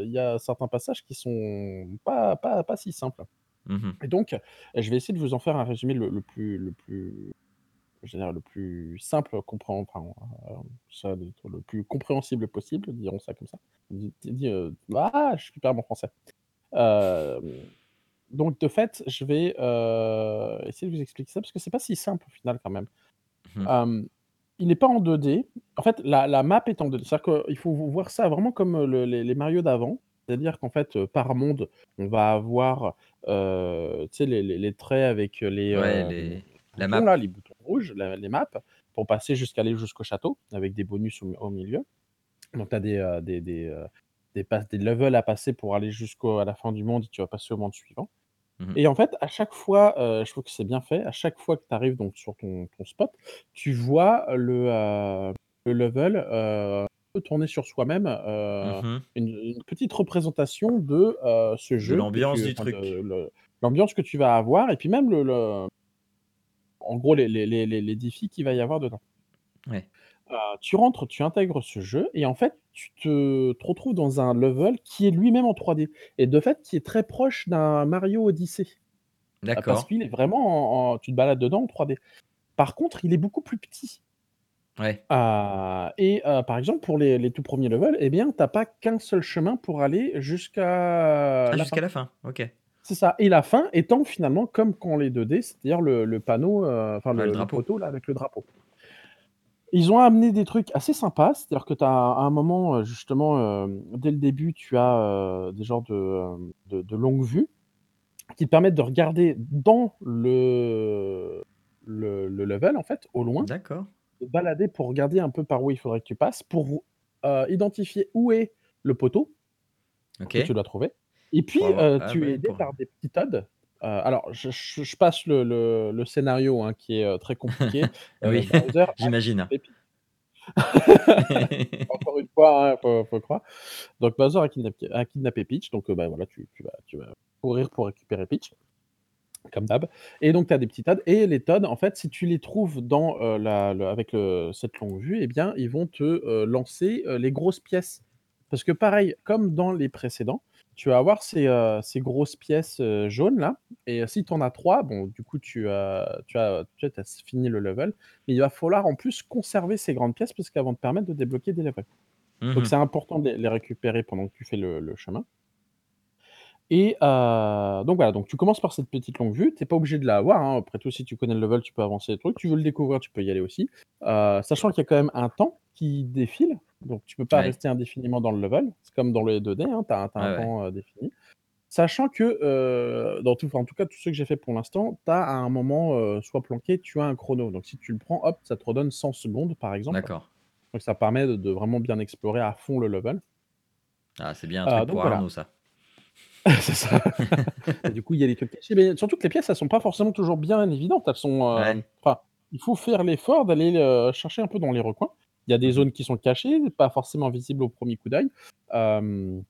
B: il y a certains passages qui sont pas pas pas si simples.
A: Mmh mh.
B: Et donc, je vais essayer de vous en faire un résumé le le plus le plus je dire le plus simple comprén enfin, heu, ça le plus compréhensible possible, dirons ça comme ça. Di dit, heu, ah! Je perds mon français. Hem, donc de fait, je vais, essayer de vous expliquer ça parce que c'est pas si simple au final quand même.
A: Mmh
B: il est pas en 2D. En fait, la la map est en 2D. C'est-à-dire qu'il faut vo voir ça vraiment comme, le les les Mario d'avant. C'est-à-dire qu'en fait, par monde, on va avoir, sais les les les traits avec les,
A: Ouais, les la
B: boutons
A: map.
B: là, les boutons rouges, la les maps, pour passer jusqu'aller jusqu'au château avec des bonus au au milieu. Donc tu as des, heu, des des, heu, des passes des levels à passer pour aller jusqu'au à la fin du monde et tu vas passer au monde suivant.
A: Mmh mh.
B: Et en fait, à chaque fois, heu, je trouve que c'est bien fait, à chaque fois que tu arrives donc sur ton ton spot, tu vois le, heu, le level, tourner sur soi-même,
A: Mmh
B: une une petite représentation de, ce jeu
A: l'ambiance du truc.
B: l'ambiance que tu vas avoir et puis même le le en gros les les les les les défis qu'il va y avoir dedans.
A: Ouais.
B: Heu, tu rentres, tu intègres ce jeu et en fait, tu te te retrouves dans un level qui est lui-même en 3D et de fait qui est très proche d'un Mario Odyssey. Parce
A: D'accord.
B: qu'il est vraiment en en tu te balades dedans en 3D. Par contre, il est beaucoup plus petit.
A: Ouais.
B: Heu et par exemple, pour les les tout 1ers levels et bien, tu as pas qu'un seul chemin pour aller jusqu'à
A: Ah
B: la
A: jusqu'à
B: fin.
A: la fin? OK.
B: C'est ça et la fin étant finalement comme quand les 2D, c'est-à-dire le le panneau, heu, enfin
A: Ouais, le
B: le le
A: drapeau.
B: poteau là avec le drapeau. Ils ont amené des trucs assez sympas, c'est-à-dire que tu as à un moment, heu, justement, hem, dès le début, tu as, des genres de, de de longue vue qui te permettent de regarder dans le le le level en fait, au loin,
A: D'accord.
B: te balader pour regarder un peu par où il faudrait que tu passes pour, identifier où est le poteau que tu dois trouver et puis,
A: ah
B: tu es aidé
A: pour
B: par des petits TOD. Heu, alors je je je passe le le le scénario, hein, qui est, heu, très compliqué.
A: Oui,
B: Bowser a 4
A: j'imagine.
B: Encore une fois, hein, faut faut croire. Donc Bowser a kidnappé a kidnappé Peach, donc bah, voilà, tu tu vas tu vas courir pour récupérer Peach, comme d'hab et donc tu as des petits Toads et les Toads, en fait, si tu les trouves dans, la le avec le cette longue vue et bien, ils vont te, lancer, les grosses pièces. Parce que pareil, comme dans les précédents, tu vas avoir ces, ces grosses pièces, heu, jaunes là et si tu en as 3, bon, du coup, tu as tu as tu as fini le level, mais il va falloir en plus conserver ces grandes pièces parce qu'elles vont te permettre de débloquer des levels.
A: Mmh
B: Donc
A: mh.
B: c'est important de les les récupérer pendant que tu fais le le chemin et heu, donc voilà, donc tu commences par cette petite longue vue, tu es pas obligé de la avoir, hein, après tout, si tu connais le level, tu peux avancer des trucs. Tu veux le découvrir, tu peux y aller aussi, heu, sachant qu'il y a quand même un temps qui défile, donc tu peux pas
A: Ouais.
B: rester indéfiniment dans le level. C'est comme dans les 2D, hein, tu as un
A: Ouais, ouais.
B: temps, heu, défini. Sachant que, dans tout enfin, en tout cas, tous ceux que j'ai fait pour l'instant, tu as à un moment, soit planqué, tu as un chrono. Donc si tu le prends, hop, ça te redonne 100 secondes, par exemple.
A: D'accord.
B: Donc ça permet de de vraiment bien explorer à fond le level.
A: Ah, c'est bien un truc pour
B: voilà.
A: Arnaud ça.
B: C'est ça. Et du coup, il y a des trucs cachés, mais surtout que les pièces, elles sont pas forcément toujours bien évidentes. Elles sont,
A: Ouais.
B: enfin, il faut faire l'effort d'aller, heu, chercher un peu dans les recoins. Il y a des
A: Mmh mh.
B: zones qui sont cachées, pas forcément visibles au 1er coup d'œil. Hem,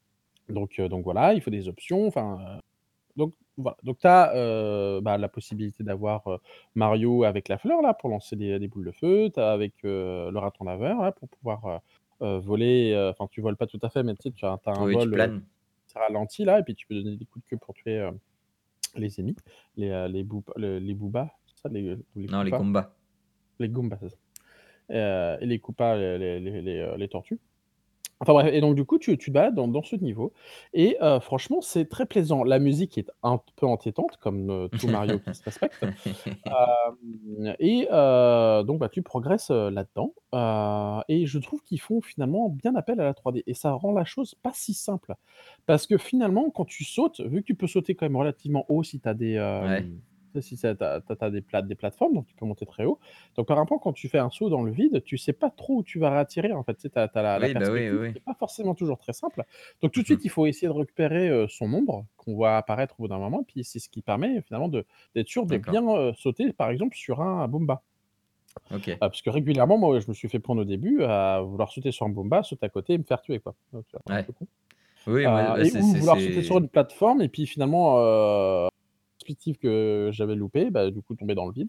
B: donc donc voilà, il faut des options, enfin, donc voilà. Donc tu as, bah, la possibilité d'avoir, Mario avec la fleur là, pour lancer des des boules de feu. Tu as avec, le raton laveur là, pour pouvoir, voler, enfin, tu voles pas tout à fait, mais tu tu as tu as un
A: Oui, tu
B: vol, heu,
A: planes.
B: Qui ralentit là et puis tu peux donner des coups de queue pour tuer, heu, les ennemis, les, heu, les les ça? Les
A: Non, les? Goombas.
B: Les Goombas, c'est ça. Et les Koopas, les les tortues. Enfin bref et donc du coup, tu tu te balades dans dans ce niveau et heu, franchement, c'est très plaisant. La musique est un peu entêtante comme, heu, tout Mario qui se respecte. Hem et donc bah, tu progresses, là-dedans, et je trouve qu'ils font finalement bien appel à la 3D et ça rend la chose pas si simple. Parce que finalement, quand tu sautes, vu que tu peux sauter quand même relativement haut si tu as des,
A: Ouais.
B: Si tu as des plate des plateformes, donc tu peux monter très haut. Donc par rapport, quand tu fais un saut dans le vide, tu sais pas trop où tu vas réatterrir en fait. Tu as la la
A: Oui, bah, oui, oui,
B: qui pas forcément toujours très simple. Donc tout de
A: Mmh mh.
B: suite, il faut essayer de récupérer, son ombre qu'on voit apparaître au bout d'un moment, puis c'est ce qui permet finalement d'être sûr de bien, sauter, par exemple, sur un Boomba.
A: OK.
B: Ah, parce que régulièrement, moi, je me suis fait prendre au début à vouloir sauter sur un Boomba, sauter à côté et me faire tuer, quoi. Donc
A: Ouais. Oui,
B: Heu
A: bah,
B: et ou vouloir sauter sur une plateforme et puis finalement, perspective que j'avais loupée, bah, du coup, tomber dans le vide.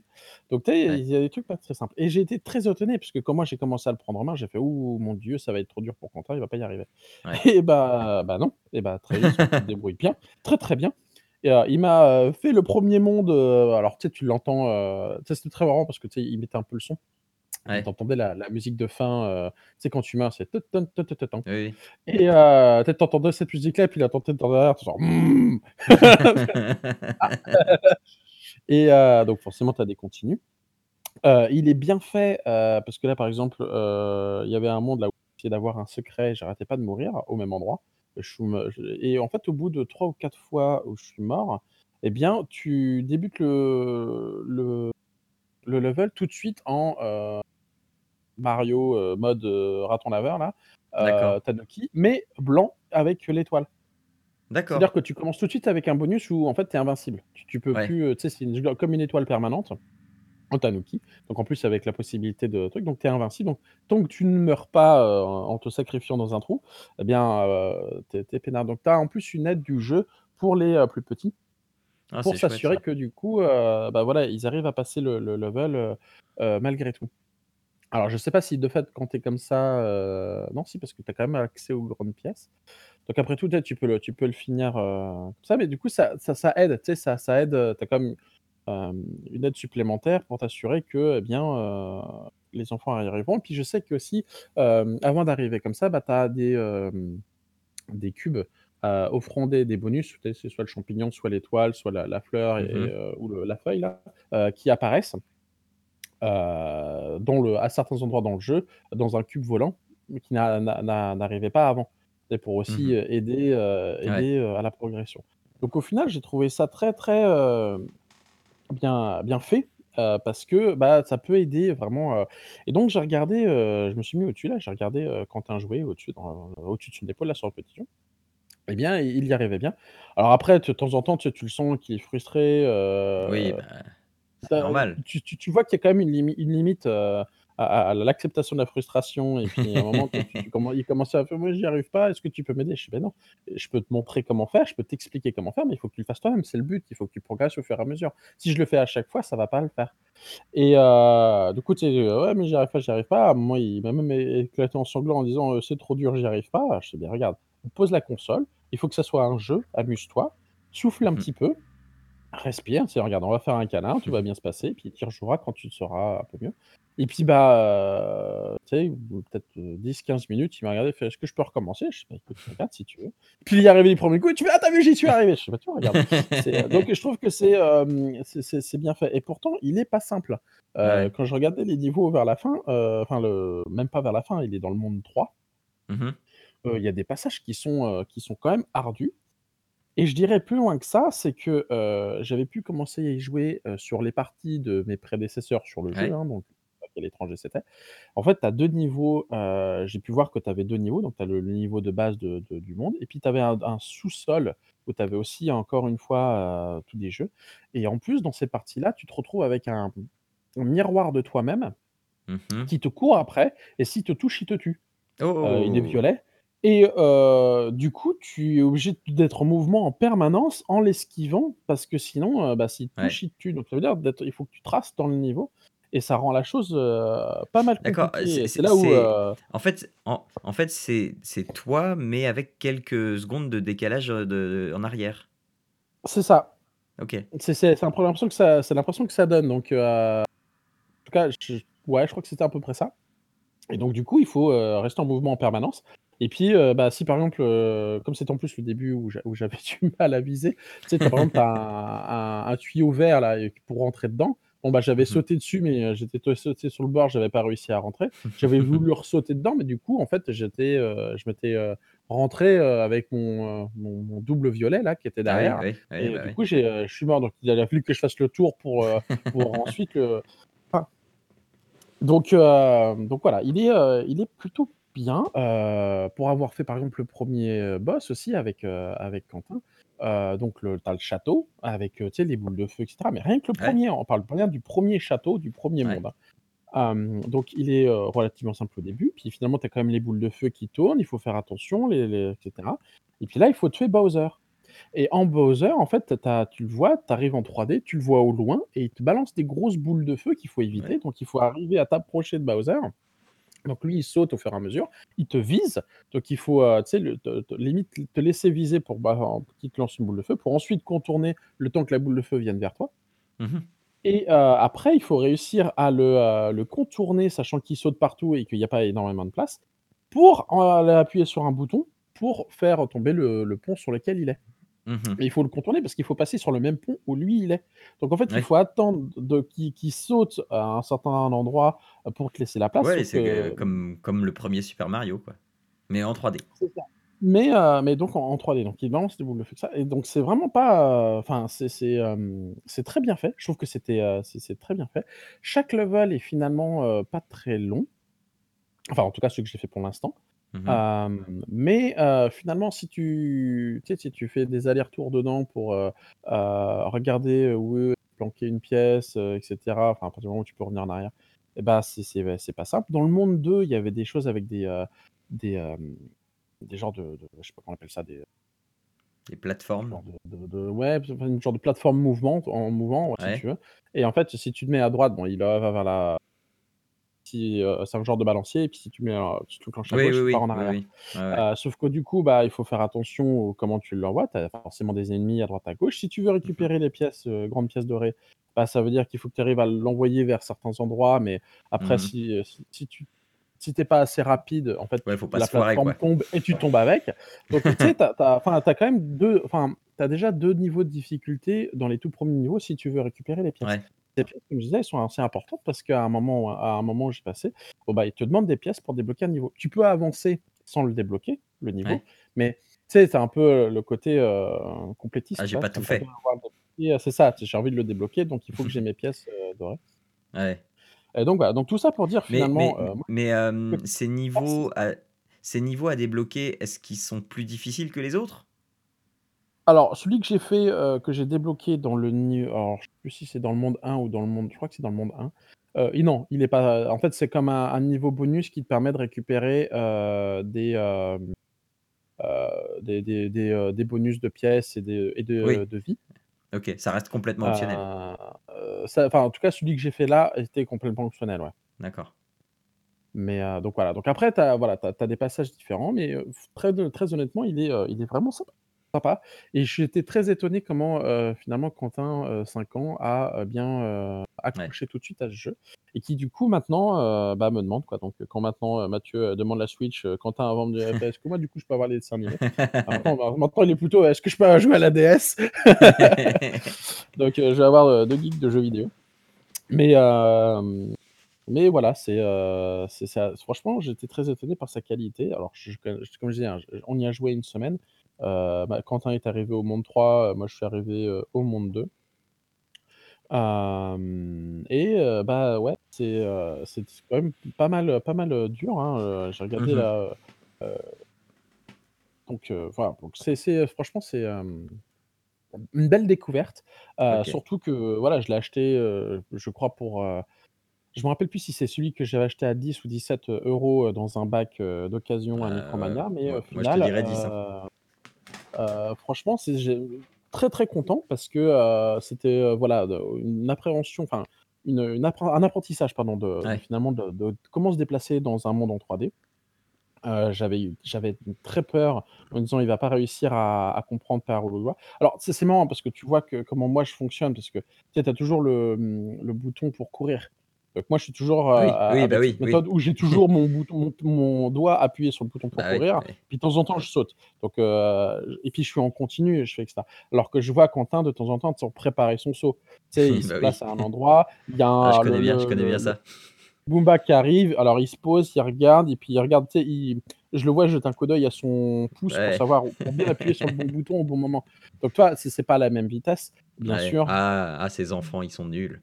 B: Donc tu sais,
A: Ouais.
B: il y a des trucs pas très simples et j'ai été très étonné puisque quand moi j'ai commencé à le prendre en main, j'ai fait: «Ouh mon Dieu, ça va être trop dur pour Quentin, il va pas y arriver»
A: Ouais.
B: et bah bah, non et bah, très vite, il se débrouille bien, très, très bien et heu, il m'a, heu, fait le 1er monde, heu, alors tu sais, tu l'entends, heu, tu sais, c'était très marrant parce que tu sais, il mettait un peu le son tu
A: Ouais.
B: entendais la la musique de fin, heu, tu sais, quand tu meurs, c'est
A: Oui, oui.
B: et heu, tu sais, tu entendais cette musique-là et puis tu entendais derrière, genre. Et heu, donc forcément, tu as des continues. Heu, il est bien fait, heu, parce que là, par exemple, il y avait un monde là où j'essayais d'avoir un secret, j'arrêtais pas de mourir au même endroit. Et en fait, au bout de 3 ou 4 fois où je suis mort et bien, tu débutes le le le level tout de suite en, Mario, heu, mode, heu, raton laveur là, heu, Tanuki, mais blanc avec l'étoile. C'est-à-dire
A: D'accord.
B: que tu commences tout de suite avec un bonus où en fait, tu es invincible. Tu tu peux
A: Ouais.
B: plus, tu sais, c'est comme une étoile permanente en Tanuki, donc en plus avec la possibilité de truc, donc tu es invincible, donc tant que tu ne meurs pas, en te sacrifiant dans un trou et bien, heu, tu es es peinard. Donc tu as en plus une aide du jeu pour les, plus petits,
A: Ah,
B: pour s'assurer que du coup, bah, voilà, ils arrivent à passer le le level, malgré tout. Alors je sais pas si de fait quand tu es comme ça, heu, non si parce que tu as quand même accès aux grandes pièces. Donc après tout, tu peux le tu peux le finir, heu, comme ça, mais du coup ça ça ça aide, tu sais, ça ça aide, heu, tu as quand même, hem, une aide supplémentaire pour t'assurer que, eh bien, heu, les enfants arriveront. Puis je sais qu'aussi, hem, avant d'arriver comme ça, bah, tu as des, hem, des cubes, heu, offrant des des bonus, tu sais, c'est soit le champignon, soit l'étoile, soit la la fleur et
A: Mmh
B: et
A: mh.
B: heu, ou le la feuille là, heu, qui apparaissent dans le à certains endroits dans le jeu, dans un cube volant, qui n'a n'a n'a n'arrivait pas avant. C'est pour
A: Mmh
B: aussi,
A: mh.
B: heu, aider,
A: Ouais.
B: aider, à la progression. Donc au final, j'ai trouvé ça très, très, bien bien fait, parce que, bah, ça peut aider vraiment, et donc j'ai regardé, je me suis mis au-dessus là, j'ai regardé, Quentin jouer au-dessus au-dessus de son épaule là sur le petit jeu et bien, il y arrivait bien. Alors après, de temps en temps, tu tu le sens qu'il est frustré,
A: Oui, bah, normal.
B: tu tu tu vois qu'il y a quand même une limi une limite, heu, à à l'acceptation de la frustration et puis à un moment tu tu commen il commençait à faire: «Moi j'y arrive pas, est-ce que tu peux m'aider?» je fais: «Beh non, je peux te montrer comment faire, je peux t'expliquer comment faire, mais il faut que tu le fasses toi-même, c'est le but, il faut que tu progresses au fur et à mesure. Si je le fais à chaque fois, ça va pas le faire» et heu, du coup, tu sais, heu: «Ouais, mais j'y arrive pas, j'y arrive pas». Moment, il m'a même éclaté en sanglots en disant: «Heu, c'est trop dur, j'y arrive pas». Je fais: «Beh regarde, on pose la console, il faut que ça soit un jeu, amuse-toi, souffle un
A: Mmh mh.
B: petit peu, respire, sais, regarde, on va faire un câlin, tout va bien se passer, puis tu rejoueras quand tu seras un peu mieux» et puis, bah, heu, tu sais, peut-être, heu, 10-15 minutes, il m'a regardé, fait: «Est-ce que je peux recommencer?» je fais: «Bah écoute, regarde si tu veux». Puis il est arrivé du 1er coup, il tu fais: «Ah tu as vu, j'y suis arrivé!» je fais: «Bah tu vois, regarde». C'est, heu, donc je trouve que c'est, hem, c'est bien fait et pourtant il est pas simple.
A: Ouais.
B: quand je regardais les niveaux vers la fin, enfin le même pas vers la fin, il est dans le monde 3
A: Mmh
B: il y a des passages qui sont, qui sont quand même ardus et je dirais plus loin que ça, c'est que, heu, j'avais pu commencer à y jouer, heu, sur les parties de mes prédécesseurs sur le jeu,
A: Ouais.
B: hein, donc à quel étranger c'était. En fait, tu as 2 niveaux, heu, j'ai pu voir que tu avais 2 niveaux, donc tu as le le niveau de base de de du monde et puis tu avais un un sous-sol où tu avais aussi encore une fois, heu, tous des jeux et en plus dans ces parties-là, tu te retrouves avec un un miroir de toi-même
A: Mmh mh.
B: qui te court après et s'il te touche, il te tue. Heu, il est
A: Oh!
B: violet et heu, du coup, tu es obligé d'être en mouvement en permanence en l'esquivant parce que sinon, heu, bah, s'il te touche, il te tue. Donc ça veut dire d'être il faut que tu traces dans le niveau et ça rend la chose, heu, pas mal
A: D'accord,
B: compliquée
A: c'est
B: et c'est
A: c'est
B: là où,
A: c'est en fait en en fait, c'est c'est toi, mais avec quelques secondes de décalage, de en arrière?
B: C'est ça.
A: OK.
B: C'est c'est c'est un peu l'impression que ça c'est l'impression que ça donne donc en tout cas, je ouais, je crois que c'était à peu près ça et donc du coup, il faut, rester en mouvement en permanence et puis, heu, bah, si par exemple, heu, comme c'était en plus le début où j'a où j'avais du mal à viser, tu sais, tu as par exemple, tu as un un un tuyau vert là et pour rentrer dedans, bon, bah, j'avais
A: Mmh mh.
B: sauté dessus mais heu, j'étais sauté sur le bord, j'avais pas réussi à rentrer. J'avais voulu ressauter dedans mais du coup, en fait, j'étais, heu, je m'étais, heu, rentré, heu, avec mon, heu, mon mon double violet là qui était
A: Ah oui,
B: derrière
A: oui, oui,
B: et
A: bah
B: du
A: oui.
B: coup, j'ai, heu, je suis mort donc il a fallu que je fasse le tour pour, heu, pour ensuite le enfin donc donc voilà, il est, heu, il est plutôt bien, heu, pour avoir fait par exemple le 1er, heu, boss aussi avec, heu, avec Quentin, donc tu as le château avec, tu sais, les boules de feu et cetera mais rien que le
A: Ouais.
B: 1er, on parle bien du 1er château, du 1er
A: Ouais.
B: monde, hein. Donc il est, relativement simple au début, puis finalement tu as quand même les boules de feu qui tournent, il faut faire attention, les les et puis là, il faut tuer Bowser et en Bowser, en fait, tu as tu le vois, tu arrives en 3D, tu le vois au loin et il te balance des grosses boules de feu qu'il faut
A: Ouais.
B: éviter, donc il faut arriver à t'approcher de Bowser. Donc lui, il saute au fur et à mesure, il te vise, donc il faut, heu, tu sais, le te te limite te laisser viser pour, bah, qu'il te lance une boule de feu pour ensuite contourner le temps que la boule de feu vienne vers toi.
A: Mmh mh.
B: et heu, après, il faut réussir à le, heu, le contourner, sachant qu'il saute partout et qu'il y a pas énormément de place, pour appuyer sur un bouton pour faire tomber le le pont sur lequel il est
A: Mmh mh.
B: et il faut le contourner parce qu'il faut passer sur le même pont où lui, il est. Donc en fait, il faut attendre de qu'il saute à un certain endroit pour te laisser la place,
A: Ouais, c'est que
B: que
A: comme comme le 1er Super Mario, quoi, mais en 3D.
B: C'est ça, mais heu, mais donc en en 3D, donc il balance des boules de feu, ça et donc c'est vraiment pas, enfin, c'est c'est, c'est très bien fait. Je trouve que c'était, c'est très bien fait. Chaque level est finalement, pas très long enfin, en tout cas, celui que j'ai fait pour l'instant,
A: Mmh
B: mais finalement, si tu tu sais, si tu fais des allers-retours dedans pour, regarder où est planquée une pièce, heu et cetera, enfin, à partir du moment où tu peux revenir en arrière et bah, c'est pas simple. Dans le monde 2, il y avait des choses avec des, des, des genres de de je sais pas comment on appelle ça, des,
A: Les plateformes?
B: de de de ouais, une genre de plateforme mouvement en mouvant, ouais, si
A: Ouais.
B: tu veux et en fait, si tu te mets à droite, bon, il va vers la si, heu, c'est un genre de balancier et puis si tu mets, si tu enclenches à
A: Oui, oui,
B: gauche, part
A: oui,
B: en
A: oui,
B: arrière.
A: oui. Ouais, ouais.
B: Heu, sauf que du coup, bah, il faut faire attention au comment tu l'envoies, tu as forcément des ennemis à droite, à gauche. Si tu veux récupérer les pièces, heu, grandes pièces dorées, bah, ça veut dire qu'il faut que tu arrives à l'envoyer vers certains endroits, mais après
A: Mmh mh.
B: si, si si tu si tu es pas assez rapide, en fait,
A: Ouais,
B: tu
A: faut pas
B: la
A: se foirer,
B: plateforme
A: quoi.
B: tombe et tu tombes avec. Donc tu sais, tu as tu as enfin, tu as quand même 2 enfin, tu as déjà 2 niveaux de difficulté dans les tout 1ers niveaux si tu veux récupérer les pièces.
A: Ouais.
B: Les pièces, comme je disais, elles sont assez importantes parce qu'à un moment à un moment où j'ai passé, bon, bah, il te demande des pièces pour débloquer un niveau. Tu peux avancer sans le débloquer, le niveau,
A: Ouais.
B: mais tu sais, as un peu le côté, heu,
A: Ah,
B: complétiste, tu
A: j'ai pas tout fait.
B: débloqué c'est ça, j'ai envie de le débloquer, donc il faut que j'ai mes pièces, heu, dorées
A: Ouais.
B: et donc voilà, donc tout ça pour dire
A: Mais mais
B: finalement, moi
A: mais hem, ces
B: ah
A: niveaux à ces niveaux à débloquer, est-ce qu'ils sont plus difficiles que les autres?
B: Alors, celui que j'ai fait, heu, que j'ai débloqué dans le ni alors je sais plus si c'est dans le monde 1 ou dans le monde je crois que c'est dans le monde 1, Heu, et non, il est pas en fait, c'est comme un un niveau bonus qui te permet de récupérer, heu, des, hem, heu, des des des, heu, des bonus de pièces et de et de
A: Oui.
B: de vie.
A: OK, ça reste complètement optionnel.
B: Heu, heu, ça enfin, en tout cas, celui que j'ai fait là était complètement optionnel, ouais.
A: D'accord.
B: Mais, heu, donc voilà, donc après tu as voilà, tu as tu as des passages différents, mais, heu, f très de très honnêtement, il est, heu, il est vraiment sympa sympa et j'étais très étonné comment, heu, finalement Quentin, heu, 5 ans, a, heu, bien,
A: Ouais.
B: accroché tout de suite à ce jeu et qui du coup maintenant, bah, me demande quoi. Donc quand maintenant, Mathieu, demande la Switch, Quentin avant dit: «Est-ce que moi du coup je peux avoir les dessins animés?» maintenant bah, maintenant il est plutôt: «Est-ce que je peux jouer à la DS?» donc, je vais avoir, heu, 2 geeks de jeux vidéo. Mais, mais voilà, c'est, ça franchement, j'étais très étonné par sa qualité. Alors je comme je disais, hein, on y a joué 1 semaine. Heu, bah, Quentin est arrivé au monde 3, heu, moi je suis arrivé, heu, au monde 2. Hem et heu, bah, ouais, c'est, c'est quand même pas mal, pas mal, dur, hein, j'ai regardé
A: mh.
B: là, heu heu donc, voilà, donc c'est franchement, c'est, une belle découverte. Heu,
A: OK.
B: surtout que voilà, je l'ai acheté, je crois pour, je me rappelle plus si c'est celui que j'avais acheté à 10 ou 17 euros, dans un bac, d'occasion à
A: Heu,
B: Micromania, mais
A: moi
B: au
A: moi je te
B: final,
A: dirais 10, hein.
B: Heu, franchement, c'est très, très content parce que, heu, c'était, heu, voilà, une appréhension, enfin une une appren un apprentissage pardon de
A: Ouais.
B: finalement de de comment se déplacer dans un monde en 3D. Heu, j'avais très peur en me disant: «Il va pas réussir à à comprendre par où il doit». Alors c'est marrant parce que tu vois que comment moi je fonctionne parce que tu as toujours le, le bouton pour courir. Donc moi je suis toujours, heu,
A: Oui, bah, oui,
B: méthode où j'ai toujours mon bouton mon mon doigt appuyé sur le bouton pour
A: Bah,
B: courir, puis de temps en temps je saute. Donc, heu, et puis je suis en continu et je fais et cetera. Alors que je vois Quentin de temps en temps, préparer son saut. Tu sais, il se
A: Bah,
B: place
A: oui.
B: à un endroit, il y a
A: Ah, je
B: un le
A: connais bien, je connais
B: le
A: bien ça.
B: Booba qui arrive, alors il se pose, il regarde et puis il regarde, tu sais, il je le vois jeter un coup d'œil à son pouce pour savoir pour bien appuyer sur le bon bouton au bon moment. Donc tu vois, c'est c'est pas la même vitesse, bien
A: Ouais.
B: sûr.
A: Ah, ah ces enfants, ils sont nuls.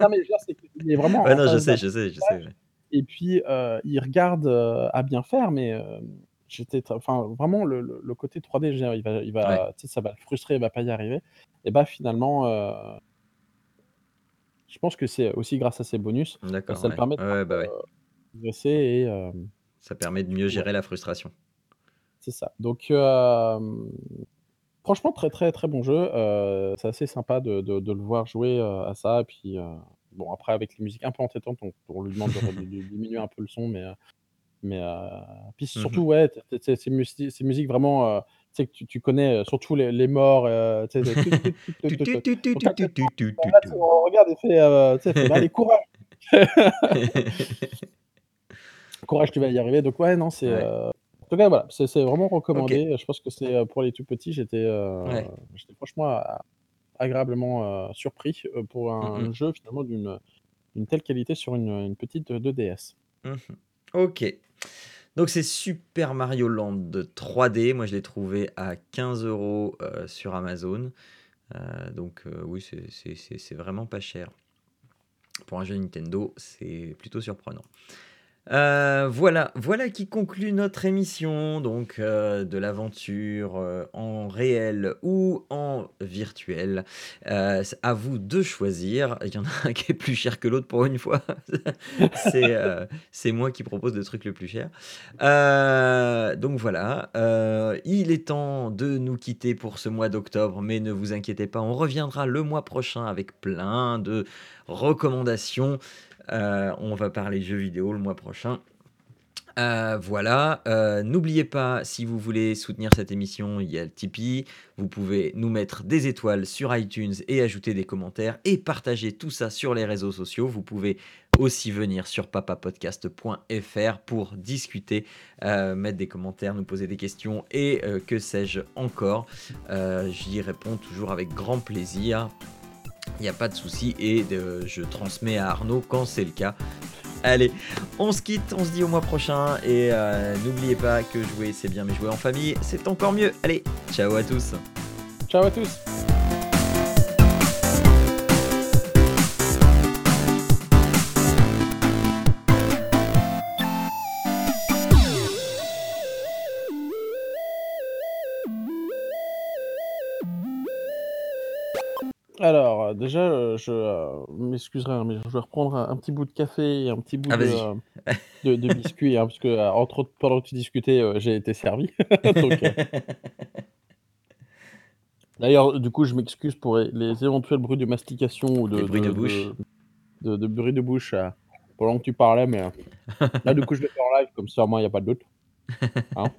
B: Non, mais je veux dire, c'est qu'il est vraiment
A: Ouais, non, je sais, je sais, je sais, ouais.
B: et puis, heu, il regarde, heu, à bien faire, mais, hem, j'étais enfin vraiment le le le côté 3D, je veux dire, il va il
A: Ouais.
B: va tu sais, ça va le frustrer, il va pas y arriver et bah, finalement, heu je pense que c'est aussi grâce à ces bonus,
A: D'accord,
B: ça le
A: ouais.
B: permet de
A: Ouais, ouais, bah, ouais.
B: progresser et hem,
A: Ça permet de mieux
B: ouais.
A: gérer la frustration.
B: C'est ça. Donc, hem, franchement très, très, très bon jeu, heu, c'est assez sympa de de de le voir jouer, heu, à ça et puis, heu, bon après avec les musiques un peu entêtantes, on on lui demande de diminuer un peu le son, mais, mais, puis
A: Mmh mh.
B: surtout, ouais, ces musi ces musiques vraiment, tu sais que tu connais, surtout les les morts, regarde et fait, «Bah, allez courage!» «Courage, tu vas y arriver», donc ouais, non, c'est,
A: Ouais.
B: En tout cas, voilà, c'est vraiment recommandé. Je pense que c'est, heu, pour les tout petits, j'étais,
A: Ouais.
B: j'étais franchement a agréablement, surpris, pour un
A: mh.
B: jeu finalement d'une telle qualité sur une, petite 2DS.
A: Mmh mh. OK. Donc c'est Super Mario Land 3D. Moi, je l'ai trouvé à 15 €, heu, sur Amazon. Donc, oui, c'est vraiment pas cher. Pour un jeu Nintendo, c'est plutôt surprenant. Heu, voilà, voilà qui conclut notre émission donc, heu, de l'aventure, heu, en réel ou en virtuel. À vous de choisir. Il y en a un qui est plus cher que l'autre pour une fois. C'est, moi qui propose le truc le plus cher. Donc voilà, il est temps de nous quitter pour ce mois d'octobre, mais ne vous inquiétez pas, on reviendra le mois prochain avec plein de recommandations. Heu, on va parler jeux vidéo le mois prochain. Heu, voilà, heu, n'oubliez pas, si vous voulez soutenir cette émission, il y a le Tipeee. Vous pouvez nous mettre des étoiles sur iTunes et ajouter des commentaires et partager tout ça sur les réseaux sociaux. Vous pouvez aussi venir sur papapodcast.fr pour discuter, mettre des commentaires, nous poser des questions et que sais-je encore. J'y réponds toujours avec grand plaisir. Il y a pas de souci et de je transmets à Arnaud quand c'est le cas. Allez, on se quitte, on se dit au mois prochain et heu, n'oubliez pas que jouer, c'est bien, mais jouer en famille, c'est encore mieux. Allez, ciao à tous.
B: Ciao à tous. Déjà, heu, je, heu, m'excuserai, hein, mais je vais reprendre un un petit bout de café et un petit bout
A: Ah
B: de,
A: vas-y.
B: heu, de de biscuit, hein, parce que, entre autres, pendant que tu discutais, j'ai été servi. Donc, D'ailleurs, du coup, je m'excuse pour les les éventuels bruits de mastication ou de
A: bruits de
B: de
A: bouche.
B: de de de bouche, pendant que tu parlais, mais, là, du coup, je le fais en live, comme ça, moins, il y a pas de doute. Hein?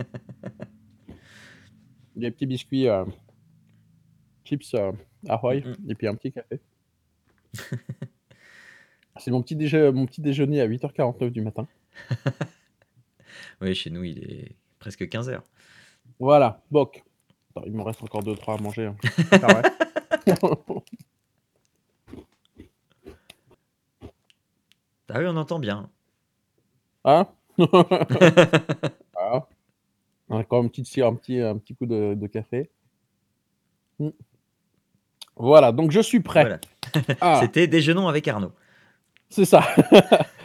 B: Des petits biscuits, chips,
A: Mmh mh.
B: et puis un petit café. C'est mon petit déjeu mon petit déjeuner à 08:49 du matin.
A: Oui, chez nous, il est presque 15:00.
B: Voilà, boc. Attends, il m'en reste encore 2-3 à manger, hein.
A: Ah oui, on entend bien.
B: Hein? Voilà. Encore une petite ci un petit un petit coup de de café. Mmh. Voilà, donc je suis prêt.
A: Voilà.
B: Ah!
A: C'était déjeunons avec Arnaud.
B: C'est ça.